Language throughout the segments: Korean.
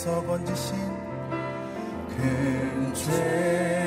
위에서 번지신 큰 죄.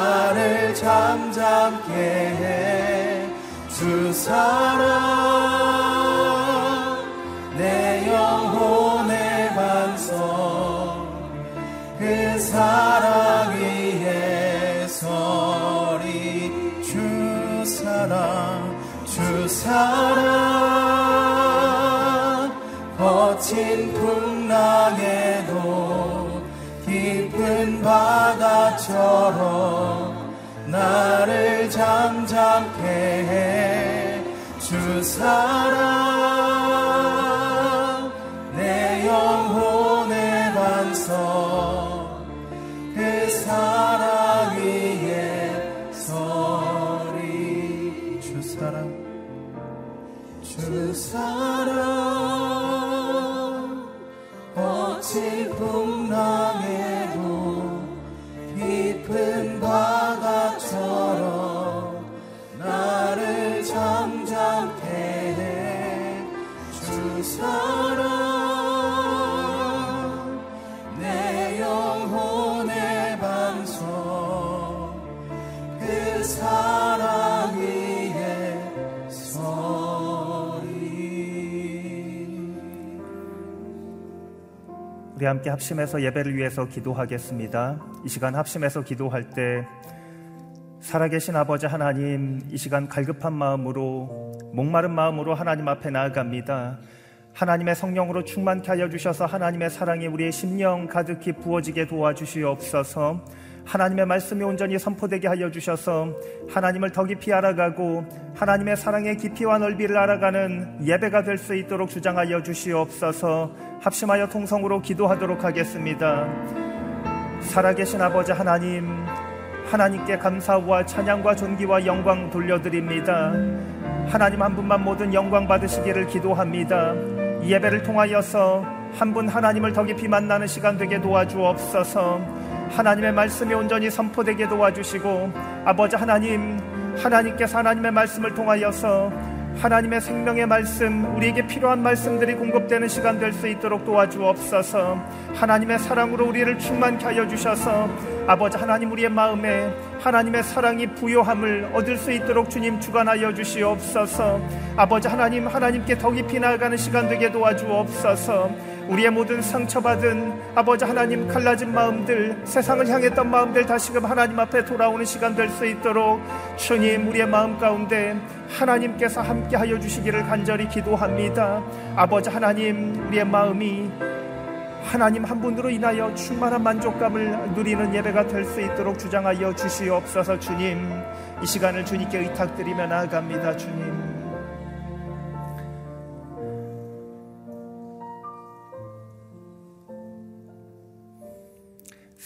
나를 잠잠게 해주 사랑 내 영혼의 반성 그 사랑 위에 서리 주 사랑 주 사랑. 거친 풍랑에도 깊은 바다처럼 나를 잠잠케 해 주 사랑 내 영혼의 반석 그 사랑 위에 서리. 주 사랑 주 사랑 어찌 풍랑에도 깊은 바 우리 함께 합심해서 예배를 위해서 기도하겠습니다. 이 시간 합심해서 기도할 때 살아계신 아버지 하나님 이 시간 갈급한 마음으로 목마른 마음으로 하나님 앞에 나아갑니다. 하나님의 성령으로 충만케 하여 주셔서 하나님의 사랑이 우리의 심령 가득히 부어지게 도와주시옵소서. 하나님의 말씀이 온전히 선포되게 하여 주셔서 하나님을 더 깊이 알아가고 하나님의 사랑의 깊이와 넓이를 알아가는 예배가 될 수 있도록 주장하여 주시옵소서 합심하여 통성으로 기도하도록 하겠습니다. 살아계신 아버지 하나님, 하나님께 감사와 찬양과 존귀와 영광 돌려드립니다. 하나님 한 분만 모든 영광 받으시기를 기도합니다. 이 예배를 통하여서 한 분 하나님을 더 깊이 만나는 시간 되게 도와주옵소서. 하나님의 말씀이 온전히 선포되게 도와주시고 아버지 하나님 하나님께서 하나님의 말씀을 통하여서 하나님의 생명의 말씀, 우리에게 필요한 말씀들이 공급되는 시간 될 수 있도록 도와주옵소서. 하나님의 사랑으로 우리를 충만케 하여 주셔서 아버지 하나님 우리의 마음에 하나님의 사랑이 부요함을 얻을 수 있도록 주님 주관하여 주시옵소서. 아버지 하나님 하나님께 더 깊이 나아가는 시간 되게 도와주옵소서. 우리의 모든 상처받은 아버지 하나님 갈라진 마음들 세상을 향했던 마음들 다시금 하나님 앞에 돌아오는 시간 될 수 있도록 주님 우리의 마음 가운데 하나님께서 함께 하여 주시기를 간절히 기도합니다. 아버지 하나님 우리의 마음이 하나님 한 분으로 인하여 충만한 만족감을 누리는 예배가 될 수 있도록 주장하여 주시옵소서 주님. 이 시간을 주님께 의탁드리며 나아갑니다 주님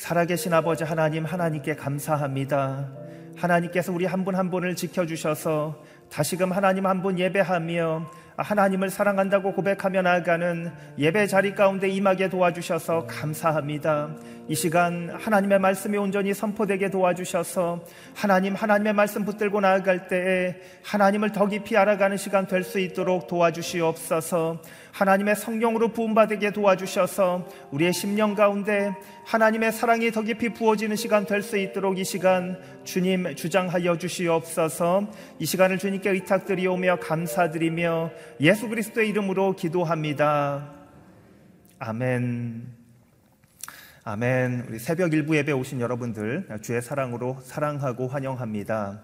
살아계신 아버지 하나님 하나님께 감사합니다. 하나님께서 우리 한분한 분을 지켜주셔서 다시금 하나님 한 분 예배하며 하나님을 사랑한다고 고백하며 나아가는 예배 자리 가운데 임하게 도와주셔서 감사합니다. 이 시간 하나님의 말씀이 온전히 선포되게 도와주셔서 하나님 하나님의 말씀 붙들고 나아갈 때에 하나님을 더 깊이 알아가는 시간 될 수 있도록 도와주시옵소서. 하나님의 성령으로 부음받게 도와주셔서 우리의 심령 가운데 하나님의 사랑이 더 깊이 부어지는 시간 될 수 있도록 이 시간 주님 주장하여 주시옵소서. 이 시간을 주님께 의탁드리오며 감사드리며 예수 그리스도의 이름으로 기도합니다. 아멘. 아멘. 우리 새벽 일부 예배 오신 여러분들 주의 사랑으로 사랑하고 환영합니다.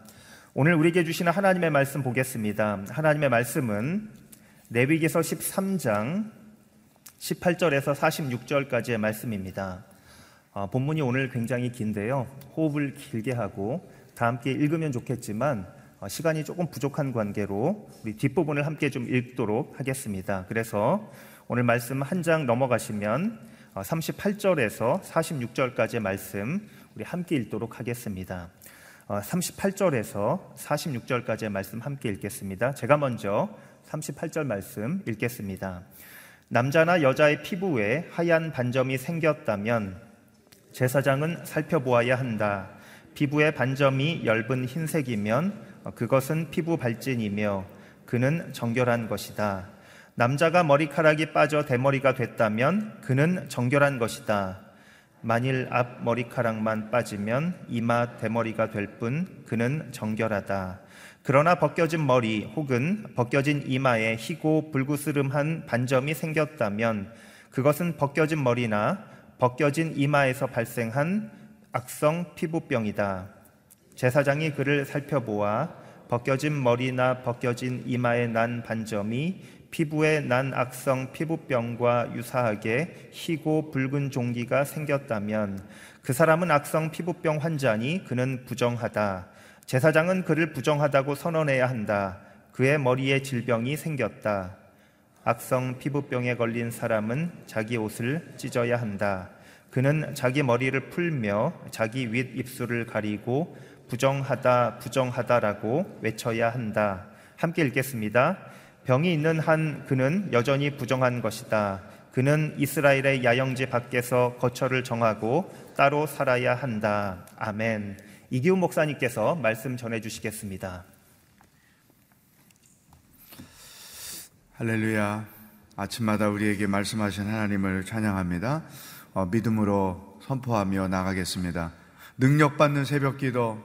오늘 우리에게 주시는 하나님의 말씀 보겠습니다. 하나님의 말씀은 레위기서 13장 18절에서 46절까지의 말씀입니다. 어, 본문이 오늘 굉장히 긴데요. 호흡을 길게 하고 다 함께 읽으면 좋겠지만 어, 시간이 조금 부족한 관계로 우리 뒷부분을 함께 좀 읽도록 하겠습니다. 그래서 오늘 말씀 한 장 넘어가시면 38절에서 어, 46절까지의 말씀 우리 함께 읽도록 하겠습니다. 38절에서 어, 46절까지의 말씀 함께 읽겠습니다. 제가 먼저 38절 말씀 읽겠습니다. 남자나 여자의 피부에 하얀 반점이 생겼다면 제사장은 살펴보아야 한다. 피부의 반점이 엷은 흰색이면 어, 그것은 피부 발진이며 그는 정결한 것이다. 남자가 머리카락이 빠져 대머리가 됐다면 그는 정결한 것이다. 만일 앞 머리카락만 빠지면 이마 대머리가 될 뿐 그는 정결하다. 그러나 벗겨진 머리 혹은 벗겨진 이마에 희고 불구스름한 반점이 생겼다면 그것은 벗겨진 머리나 벗겨진 이마에서 발생한 악성 피부병이다. 제사장이 그를 살펴보아 벗겨진 머리나 벗겨진 이마에 난 반점이 피부에 난 악성 피부병과 유사하게 희고 붉은 종기가 생겼다면 그 사람은 악성 피부병 환자니 그는 부정하다. 제사장은 그를 부정하다고 선언해야 한다. 그의 머리에 질병이 생겼다. 악성 피부병에 걸린 사람은 자기 옷을 찢어야 한다. 그는 자기 머리를 풀며 자기 윗 입술을 가리고 부정하다, 부정하다라고 외쳐야 한다. 함께 읽겠습니다. 병이 있는 한 그는 여전히 부정한 것이다. 그는 이스라엘의 야영지 밖에서 거처를 정하고 따로 살아야 한다. 아멘. 이기훈 목사님께서 말씀 전해 주시겠습니다. 할렐루야. 아침마다 우리에게 말씀하신 하나님을 찬양합니다. 어, 믿음으로 선포하며 나가겠습니다. 능력받는 새벽 기도,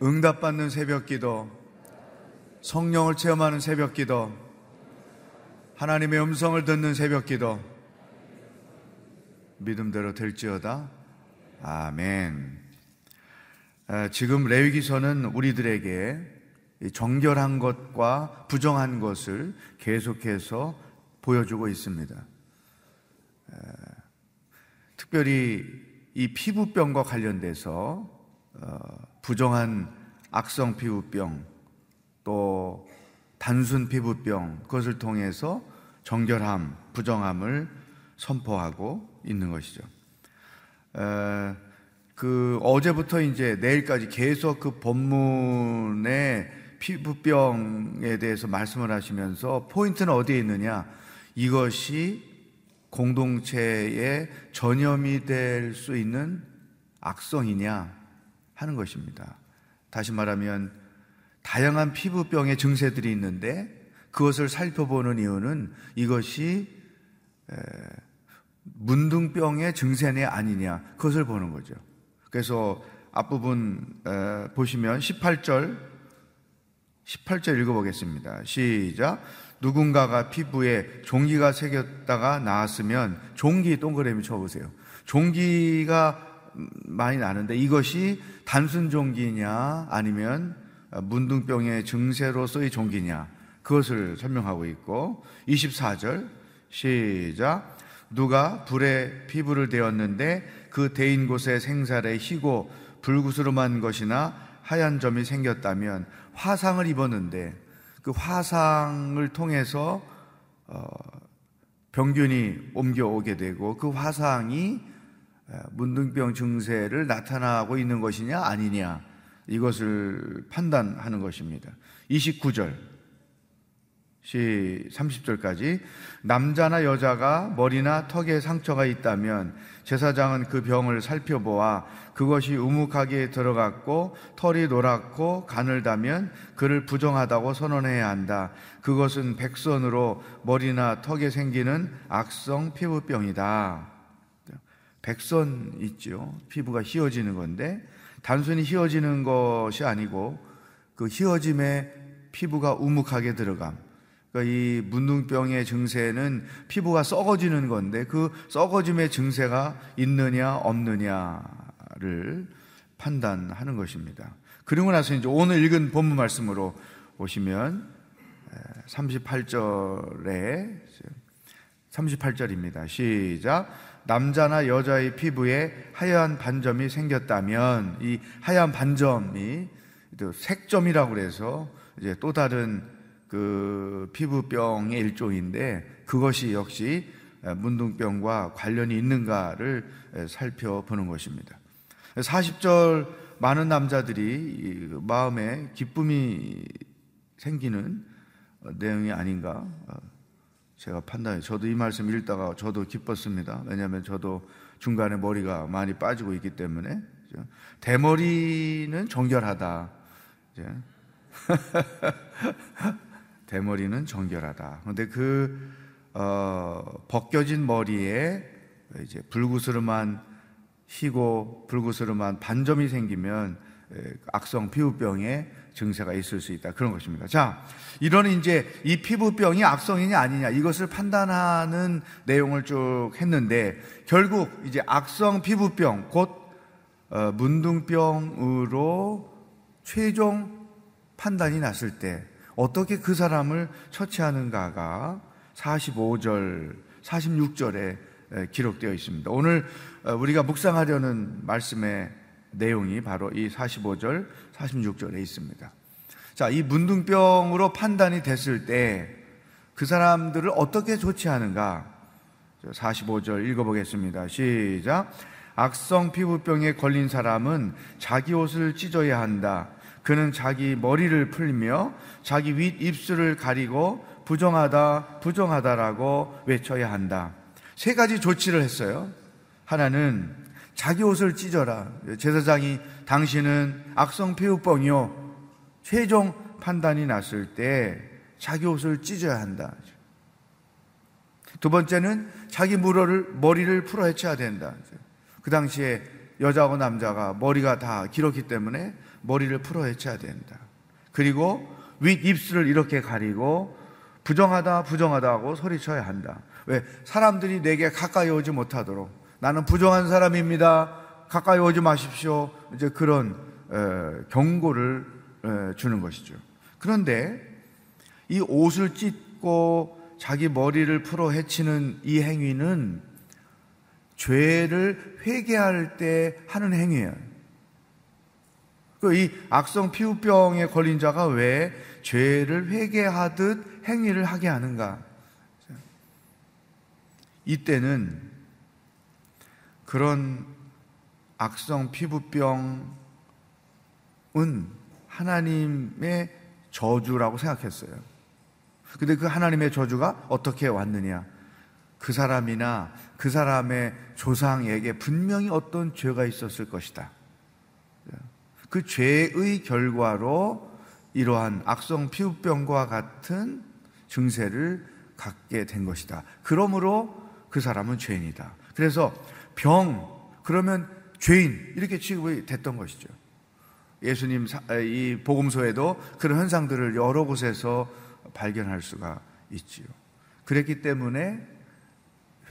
응답받는 새벽 기도, 성령을 체험하는 새벽 기도, 하나님의 음성을 듣는 새벽 기도, 믿음대로 될지어다. 아멘. 지금 레위기서는 우리들에게 정결한 것과 부정한 것을 계속해서 보여주고 있습니다. 특별히 이 피부병과 관련돼서 어, 부정한 악성 피부병 또 단순 피부병 그것을 통해서 정결함, 부정함을 선포하고 있는 것이죠. 그 어제부터 이제 내일까지 계속 그 본문의 피부병에 대해서 말씀을 하시면서 포인트는 어디에 있느냐? 이것이 공동체의 전염이 될 수 있는 악성이냐 하는 것입니다. 다시 말하면 다양한 피부병의 증세들이 있는데 그것을 살펴보는 이유는 이것이 문둥병의 증세냐 아니냐 그것을 보는 거죠. 그래서 앞부분 보시면 18절 18절 읽어보겠습니다. 시작. 누군가가 피부에 종기가 새겼다가 나왔으면 종기 동그라미 쳐보세요. 종기가 많이 나는데 이것이 단순 종기냐 아니면 문둥병의 증세로서의 종기냐? 그것을 설명하고 있고 24절 시작. 누가 불에 피부를 대었는데 그 대인 곳에 생살에 희고 불구스름한 것이나 하얀 점이 생겼다면 화상을 입었는데 그 화상을 통해서 어, 병균이 옮겨오게 되고 그 화상이 문둥병 증세를 나타나고 있는 것이냐? 아니냐 이것을 판단하는 것입니다. 29절 시 30절까지 남자나 여자가 머리나 턱에 상처가 있다면 제사장은 그 병을 살펴보아 그것이 우묵하게 들어갔고 털이 노랗고 가늘다면 그를 부정하다고 선언해야 한다. 그것은 백선으로 머리나 턱에 생기는 악성 피부병이다. 백선 있죠. 피부가 휘어지는 건데 단순히 휘어지는 것이 아니고 그 휘어짐에 피부가 우묵하게 들어감. 그러니까 이 문둥병의 증세는 피부가 썩어지는 건데 그 썩어짐의 증세가 있느냐 없느냐를 판단하는 것입니다. 그리고 나서 이제 오늘 읽은 본문 말씀으로 오시면 38절에 38절입니다. 시작. 남자나 여자의 피부에 하얀 반점이 생겼다면 이 하얀 반점이 색점이라고 그래서 이제 또 다른 그 피부병의 일종인데 그것이 역시 문둥병과 관련이 있는가를 살펴보는 것입니다. 40절 많은 남자들이 마음에 기쁨이 생기는 내용이 아닌가 제가 판단해. 저도 이 말씀 읽다가 저도 기뻤습니다. 왜냐하면 저도 중간에 머리가 많이 빠지고 있기 때문에 대머리는 정결하다. 대머리는 정결하다. 그런데 그 어, 벗겨진 머리에 이제 불구스름한 희고 불구스름한 반점이 생기면 악성 피부병의 증세가 있을 수 있다. 그런 것입니다. 자, 이런 이제 이 피부병이 악성이냐 아니냐 이것을 판단하는 내용을 쭉 했는데 결국 이제 악성 피부병 곧 어, 문둥병으로 최종 판단이 났을 때 어떻게 그 사람을 처치하는가가 45절, 46절에 기록되어 있습니다. 오늘 어, 우리가 묵상하려는 말씀의 내용이 바로 이 45절, 46절에 있습니다. 자, 이 문둥병으로 판단이 됐을 때 그 사람들을 어떻게 조치하는가? 45절 읽어보겠습니다. 시작. 악성 피부병에 걸린 사람은 자기 옷을 찢어야 한다. 그는 자기 머리를 풀며 자기 윗 입술을 가리고 부정하다, 부정하다라고 외쳐야 한다. 세 가지 조치를 했어요. 하나는 자기 옷을 찢어라. 제사장이 당신은 악성 피부병이요. 최종 판단이 났을 때 자기 옷을 찢어야 한다. 두 번째는 자기 물어를, 머리를 풀어 헤쳐야 된다. 그 당시에 여자하고 남자가 머리가 다 길었기 때문에 머리를 풀어 헤쳐야 된다. 그리고 윗 입술을 이렇게 가리고 부정하다 부정하다 하고 소리쳐야 한다. 왜 사람들이 내게 가까이 오지 못하도록 나는 부정한 사람입니다. 가까이 오지 마십시오. 이제 그런 에, 경고를 에, 주는 것이죠. 그런데 이 옷을 찢고 자기 머리를 풀어 헤치는 이 행위는 죄를 회개할 때 하는 행위예요. 그이 악성 피부병에 걸린 자가 왜 죄를 회개하듯 행위를 하게 하는가? 이때는 그런 악성 피부병은 하나님의 저주라고 생각했어요. 근데 그 하나님의 저주가 어떻게 왔느냐? 그 사람이나 그 사람의 조상에게 분명히 어떤 죄가 있었을 것이다. 그 죄의 결과로 이러한 악성 피부병과 같은 증세를 갖게 된 것이다. 그러므로 그 사람은 죄인이다. 그래서 병, 그러면 죄인, 이렇게 취급이 됐던 것이죠. 예수님 이 복음서에도 그런 현상들을 여러 곳에서 발견할 수가 있지요. 그랬기 때문에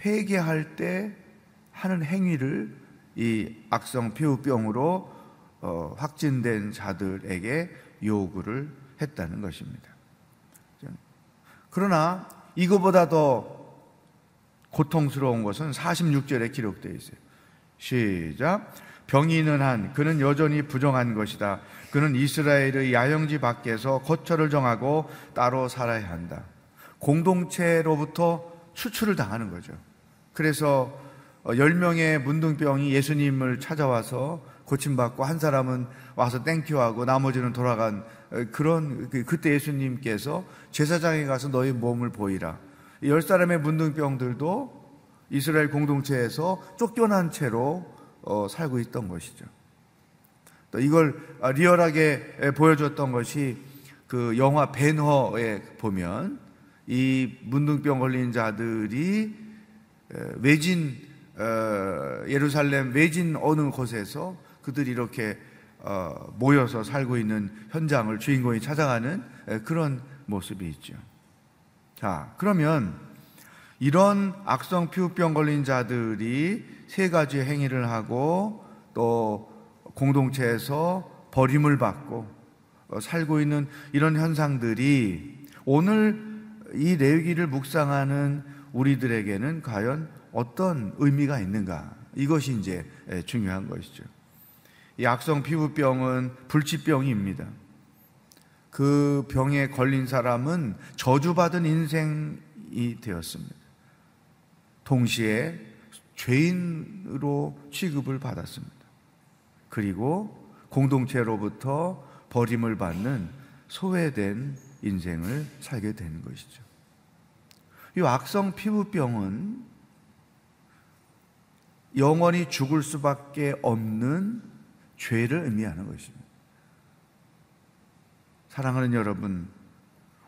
회개할 때 하는 행위를 이 악성 피부병으로 어, 확진된 자들에게 요구를 했다는 것입니다. 그러나 이거보다 더 고통스러운 것은 46절에 기록되어 있어요. 시작. 병이 있는 한 그는 여전히 부정한 것이다. 그는 이스라엘의 야영지 밖에서 거처를 정하고 따로 살아야 한다. 공동체로부터 추출을 당하는 거죠. 그래서 10명의 문둥병이 예수님을 찾아와서 고침받고 한 사람은 와서 땡큐하고 나머지는 돌아간 그런 그, 그때 예수님께서 제사장에 가서 너희 몸을 보이라. 열 사람의 문둥병들도 이스라엘 공동체에서 쫓겨난 채로 어, 살고 있던 것이죠. 또 이걸 리얼하게 보여줬던 것이 그 영화 벤허에 보면 이 문둥병 걸린 자들이 외진 어, 예루살렘 외진 어느 곳에서 그들이 이렇게 어, 모여서 살고 있는 현장을 주인공이 찾아가는 그런 모습이 있죠. 자, 그러면 이런 악성 피부병 걸린 자들이 세 가지 행위를 하고 또 공동체에서 버림을 받고 어, 살고 있는 이런 현상들이 오늘 이 레위기를 묵상하는 우리들에게는 과연 어떤 의미가 있는가? 이것이 이제 중요한 것이죠. 이 악성 피부병은 불치병입니다. 그 병에 걸린 사람은 저주받은 인생이 되었습니다. 동시에 죄인으로 취급을 받았습니다. 그리고 공동체로부터 버림을 받는 소외된 인생을 살게 되는 것이죠. 이 악성 피부병은 영원히 죽을 수밖에 없는 죄를 의미하는 것입니다. 사랑하는 여러분,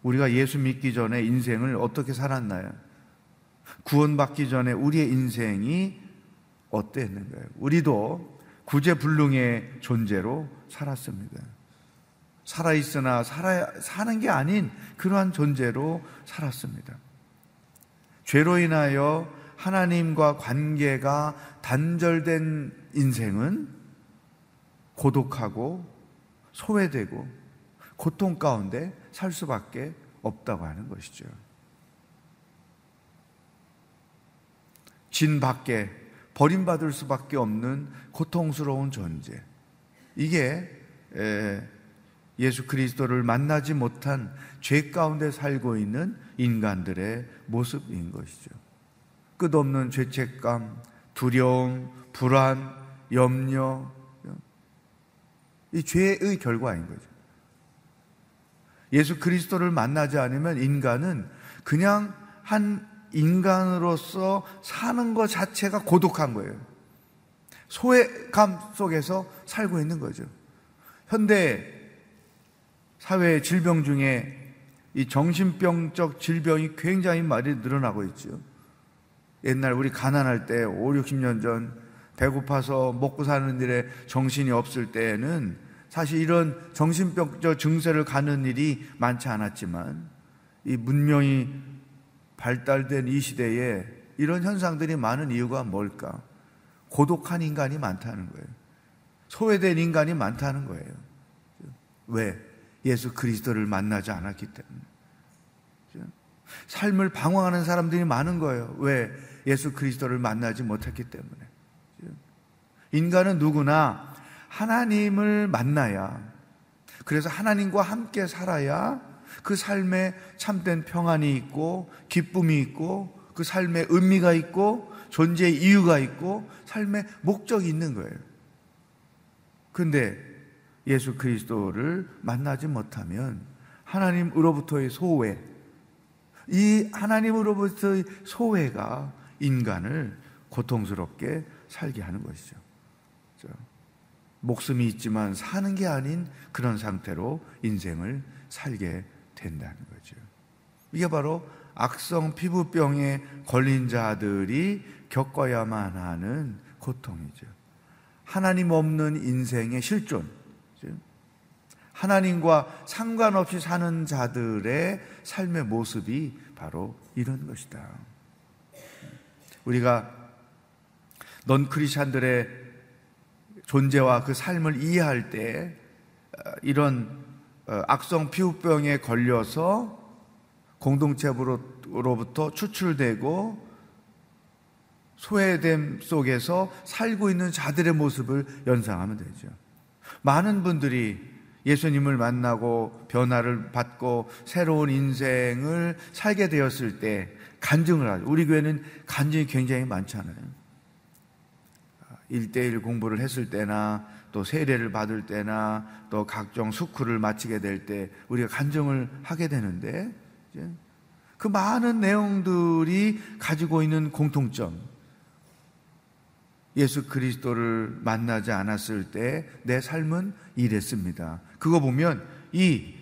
우리가 예수 믿기 전에 인생을 어떻게 살았나요? 구원받기 전에 우리의 인생이 어땠는가요? 우리도 구제불능의 존재로 살았습니다. 살아있으나 살아, 사는 게 아닌 그러한 존재로 살았습니다. 죄로 인하여 하나님과 관계가 단절된 인생은 고독하고 소외되고 고통 가운데 살 수밖에 없다고 하는 것이죠. 진 밖에 버림받을 수밖에 없는 고통스러운 존재. 이게 예수 그리스도를 만나지 못한 죄 가운데 살고 있는 인간들의 모습인 것이죠. 끝없는 죄책감, 두려움, 불안, 염려, 이 죄의 결과인 거죠. 예수 그리스도를 만나지 않으면 인간은 그냥 한 인간으로서 사는 것 자체가 고독한 거예요. 소외감 속에서 살고 있는 거죠. 현대 사회 질병 중에 이 정신병적 질병이 굉장히 많이 늘어나고 있죠. 옛날 우리 가난할 때 5, 60년 전 배고파서 먹고 사는 일에 정신이 없을 때에는 사실 이런 정신병적 증세를 가는 일이 많지 않았지만 이 문명이 발달된 이 시대에 이런 현상들이 많은 이유가 뭘까? 고독한 인간이 많다는 거예요. 소외된 인간이 많다는 거예요. 왜? 예수 그리스도를 만나지 않았기 때문에. 삶을 방황하는 사람들이 많은 거예요. 왜? 예수 그리스도를 만나지 못했기 때문에. 인간은 누구나 하나님을 만나야, 그래서 하나님과 함께 살아야 그 삶에 참된 평안이 있고, 기쁨이 있고, 그 삶에 의미가 있고, 존재의 이유가 있고, 삶의 목적이 있는 거예요. 근데 예수 그리스도를 만나지 못하면 하나님으로부터의 소외, 이 하나님으로부터의 소외가 인간을 고통스럽게 살게 하는 것이죠. 목숨이 있지만 사는 게 아닌 그런 상태로 인생을 살게 된다는 거죠. 이게 바로 악성 피부병에 걸린 자들이 겪어야만 하는 고통이죠. 하나님 없는 인생의 실존, 하나님과 상관없이 사는 자들의 삶의 모습이 바로 이런 것이다. 우리가 넌 크리스찬들의 존재와 그 삶을 이해할 때 어, 이런 어, 악성 피부병에 걸려서 공동체로부터 추출되고 소외됨 속에서 살고 있는 자들의 모습을 연상하면 되죠. 많은 분들이 예수님을 만나고 변화를 받고 새로운 인생을 살게 되었을 때 간증을 하죠. 우리 교회는 간증이 굉장히 많잖아요. 일대일 공부를 했을 때나 또 세례를 받을 때나 또 각종 수크를 마치게 될 때 우리가 간증을 하게 되는데 그 많은 내용들이 가지고 있는 공통점 예수 그리스도를 만나지 않았을 때 내 삶은 이랬습니다. 그거 보면 이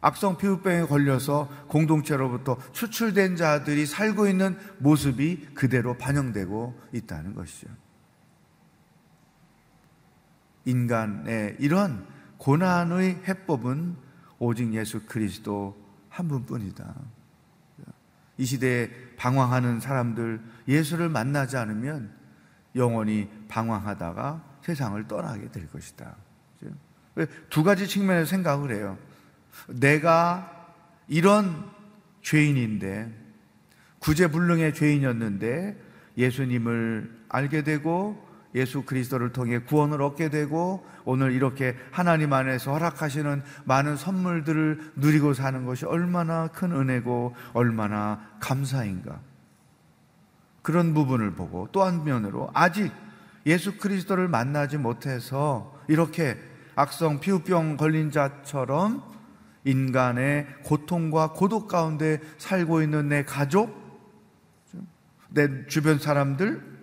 악성 피부병에 걸려서 공동체로부터 추출된 자들이 살고 있는 모습이 그대로 반영되고 있다는 것이죠. 인간의 이런 고난의 해법은 오직 예수 그리스도 한 분뿐이다. 이 시대에 방황하는 사람들 예수를 만나지 않으면 영원히 방황하다가 세상을 떠나게 될 것이다. 두 가지 측면에서 생각을 해요. 내가 이런 죄인인데, 구제불능의 죄인이었는데, 예수님을 알게 되고, 예수 그리스도를 통해 구원을 얻게 되고, 오늘 이렇게 하나님 안에서 허락하시는 많은 선물들을 누리고 사는 것이 얼마나 큰 은혜고, 얼마나 감사인가. 그런 부분을 보고, 또 한면으로, 아직 예수 그리스도를 만나지 못해서 이렇게 악성 피부병 걸린 자처럼 인간의 고통과 고독 가운데 살고 있는 내 가족, 내 주변 사람들,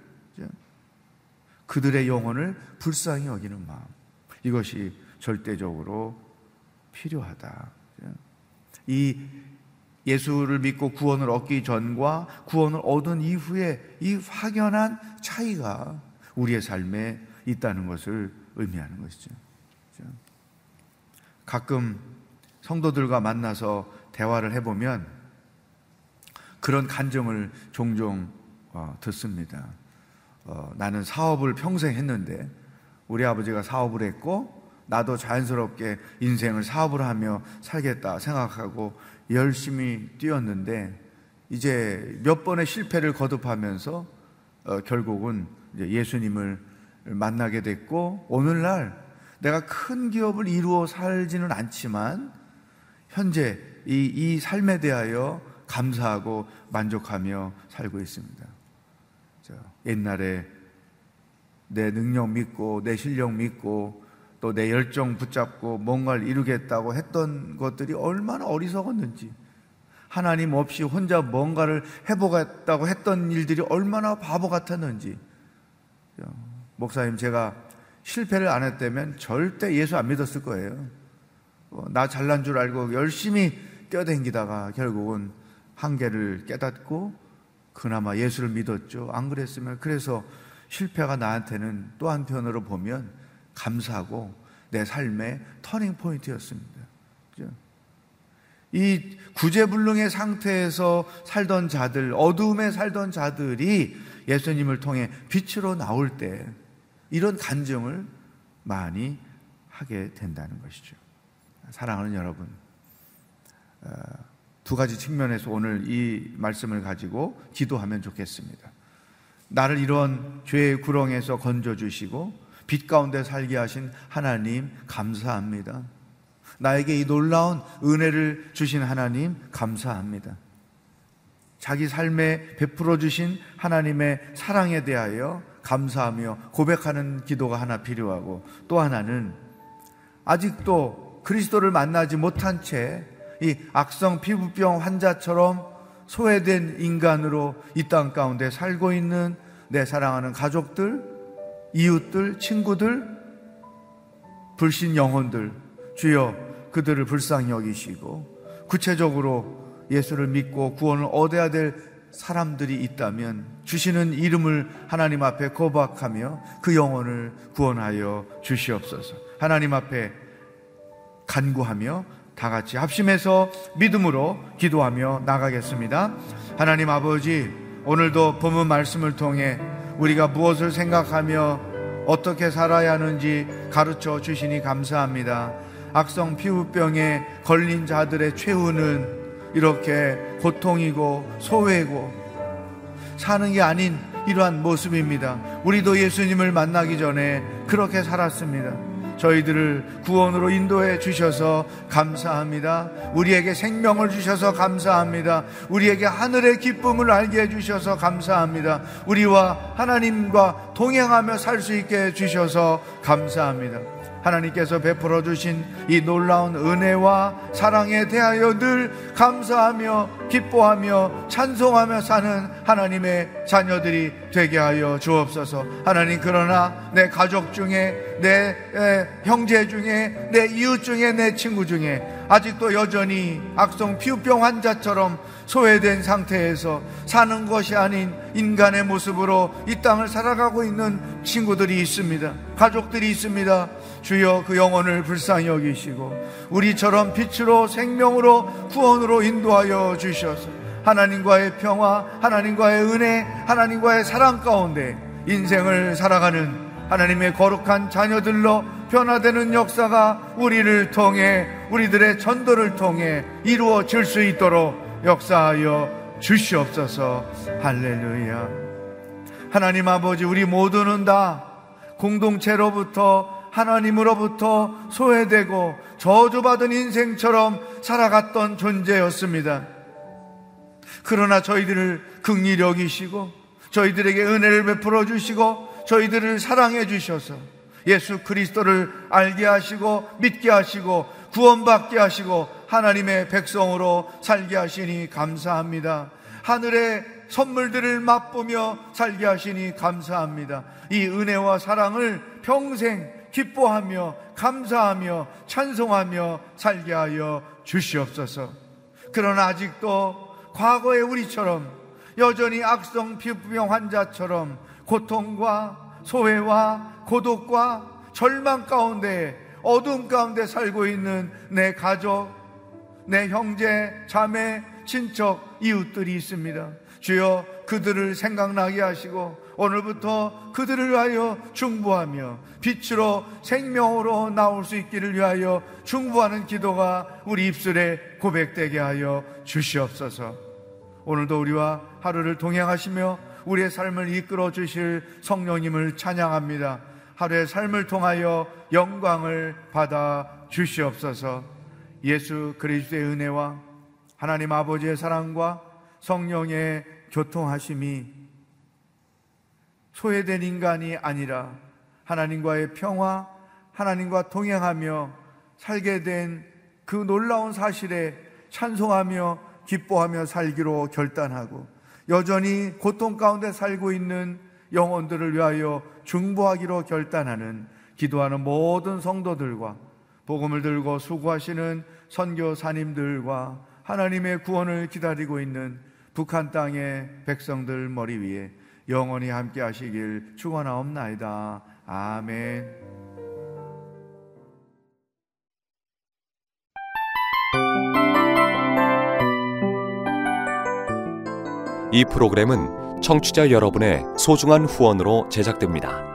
그들의 영혼을 불쌍히 여기는 마음. 이것이 절대적으로 필요하다. 이 예수를 믿고 구원을 얻기 전과 구원을 얻은 이후에 이 확연한 차이가 우리의 삶에 있다는 것을 의미하는 것이죠. 가끔 성도들과 만나서 대화를 해보면 그런 간증을 종종 어, 듣습니다. 어, 나는 사업을 평생 했는데 우리 아버지가 사업을 했고 나도 자연스럽게 인생을 사업을 하며 살겠다 생각하고 열심히 뛰었는데 이제 몇 번의 실패를 거듭하면서 어, 결국은 예수님을 만나게 됐고 오늘날 내가 큰 기업을 이루어 살지는 않지만 현재 이, 이 삶에 대하여 감사하고 만족하며 살고 있습니다. 옛날에 내 능력 믿고 내 실력 믿고 또 내 열정 붙잡고 뭔가를 이루겠다고 했던 것들이 얼마나 어리석었는지 하나님 없이 혼자 뭔가를 해보겠다고 했던 일들이 얼마나 바보 같았는지 목사님 제가 실패를 안 했다면 절대 예수 안 믿었을 거예요. 어, 나 잘난 줄 알고 열심히 뛰어댕기다가 결국은 한계를 깨닫고 그나마 예수를 믿었죠. 안 그랬으면 그래서 실패가 나한테는 또 한편으로 보면 감사하고 내 삶의 터닝 포인트였습니다. 이 구제불능의 상태에서 살던 자들, 어두움에 살던 자들이 예수님을 통해 빛으로 나올 때 이런 간증을 많이 하게 된다는 것이죠. 사랑하는 여러분, 어, 두 가지 측면에서 오늘 이 말씀을 가지고 기도하면 좋겠습니다. 나를 이런 죄의 구렁에서 건져주시고 빛 가운데 살게 하신 하나님 감사합니다. 나에게 이 놀라운 은혜를 주신 하나님 감사합니다. 자기 삶에 베풀어 주신 하나님의 사랑에 대하여 감사하며 고백하는 기도가 하나 필요하고 또 하나는 아직도 그리스도를 만나지 못한 채 이 악성 피부병 환자처럼 소외된 인간으로 이 땅 가운데 살고 있는 내 사랑하는 가족들, 이웃들, 친구들, 불신 영혼들, 주여 그들을 불쌍히 여기시고 구체적으로 예수를 믿고 구원을 얻어야 될 사람들이 있다면 주시는 이름을 하나님 앞에 고백하며 그 영혼을 구원하여 주시옵소서. 하나님 앞에 간구하며 다 같이 합심해서 믿음으로 기도하며 나가겠습니다. 하나님 아버지, 오늘도 본문 말씀을 통해 우리가 무엇을 생각하며 어떻게 살아야 하는지 가르쳐 주시니 감사합니다. 악성 피부병에 걸린 자들의 최후는 이렇게 고통이고 소외고 사는 게 아닌 이러한 모습입니다. 우리도 예수님을 만나기 전에 그렇게 살았습니다. 저희들을 구원으로 인도해 주셔서 감사합니다. 우리에게 생명을 주셔서 감사합니다. 우리에게 하늘의 기쁨을 알게 해 주셔서 감사합니다. 우리와 하나님과 동행하며 살 수 있게 해 주셔서 감사합니다. 하나님께서 베풀어 주신 이 놀라운 은혜와 사랑에 대하여 늘 감사하며 기뻐하며 찬송하며 사는 하나님의 자녀들이 되게 하여 주옵소서. 하나님 그러나 내 가족 중에 내 형제 중에 내 이웃 중에 내 친구 중에 아직도 여전히 악성 피부병 환자처럼 소외된 상태에서 사는 것이 아닌 인간의 모습으로 이 땅을 살아가고 있는 친구들이 있습니다. 가족들이 있습니다. 주여 그 영혼을 불쌍히 여기시고 우리처럼 빛으로 생명으로 구원으로 인도하여 주셔서 하나님과의 평화, 하나님과의 은혜, 하나님과의 사랑 가운데 인생을 살아가는 하나님의 거룩한 자녀들로 변화되는 역사가 우리를 통해 우리들의 전도를 통해 이루어질 수 있도록 역사하여 주시옵소서. 할렐루야. 하나님 아버지 우리 모두는 다 공동체로부터 하나님으로부터 소외되고 저주받은 인생처럼 살아갔던 존재였습니다. 그러나 저희들을 극리 여기시고 저희들에게 은혜를 베풀어 주시고 저희들을 사랑해 주셔서 예수 그리스도를 알게 하시고 믿게 하시고 구원받게 하시고 하나님의 백성으로 살게 하시니 감사합니다. 하늘의 선물들을 맛보며 살게 하시니 감사합니다. 이 은혜와 사랑을 평생 기뻐하며 감사하며 찬송하며 살게 하여 주시옵소서. 그러나 아직도 과거의 우리처럼 여전히 악성 피부병 환자처럼 고통과 소외와 고독과 절망 가운데 어둠 가운데 살고 있는 내 가족, 내 형제, 자매, 친척, 이웃들이 있습니다. 주여 그들을 생각나게 하시고 오늘부터 그들을 위하여 중보하며 빛으로 생명으로 나올 수 있기를 위하여 중보하는 기도가 우리 입술에 고백되게 하여 주시옵소서. 오늘도 우리와 하루를 동행하시며 우리의 삶을 이끌어 주실 성령님을 찬양합니다. 하루의 삶을 통하여 영광을 받아 주시옵소서. 예수 그리스도의 은혜와 하나님 아버지의 사랑과 성령의 교통하심이 소외된 인간이 아니라 하나님과의 평화, 하나님과 동행하며 살게 된 그 놀라운 사실에 찬송하며 기뻐하며 살기로 결단하고 여전히 고통 가운데 살고 있는 영혼들을 위하여 중보하기로 결단하는 기도하는 모든 성도들과 복음을 들고 수고하시는 선교사님들과 하나님의 구원을 기다리고 있는 북한 땅의 백성들 머리 위에 영원히 함께 하시길 축원하옵나이다. 아멘. 이 프로그램은 청취자 여러분의 소중한 후원으로 제작됩니다.